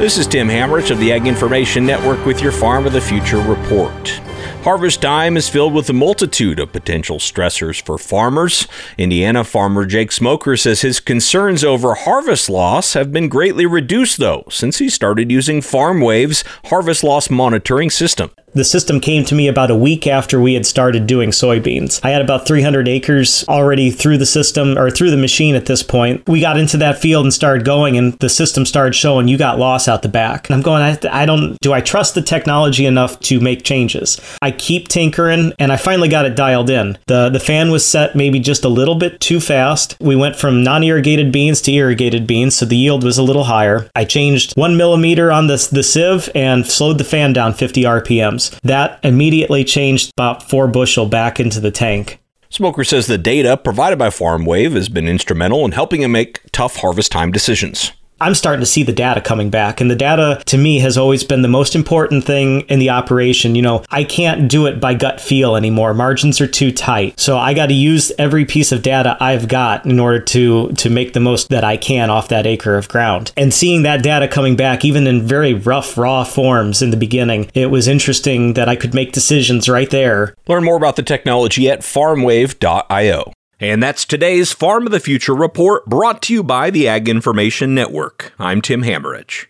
This is Tim Hammerich of the Ag Information Network with your Farm of the Future report. Harvest time is filled with a multitude of potential stressors for farmers. Indiana farmer Jake Smoker says his concerns over harvest loss have been greatly reduced, though, since he started using FarmWave's harvest loss monitoring system. The system came to me about a week after we had started doing soybeans. I had about 300 acres already through the system or through the machine at this point. We got into that field and started going, and the system started showing you got loss out the back. And I'm going, I, I don't, do I trust the technology enough to make changes? Keep tinkering, and I finally got it dialed in. The, the fan was set maybe just a little bit too fast. We went from non irrigated beans to irrigated beans, so the yield was a little higher. I changed one millimeter on the, the sieve and slowed the fan down 50 RPMs. That immediately changed about four bushel back into the tank. Smoker says the data provided by FarmWave has been instrumental in helping him make tough harvest time decisions. I'm starting to see the data coming back. And the data to me has always been the most important thing in the operation. You know, I can't do it by gut feel anymore. Margins are too tight. So I got to use every piece of data I've got in order to to make the most that I can off that acre of ground. And seeing that data coming back even in very rough raw forms in the beginning, it was interesting that I could make decisions right there. Learn more about the technology at farmwave.io. And that's today's Farm of the Future report brought to you by the Ag Information Network. I'm Tim Hammerich.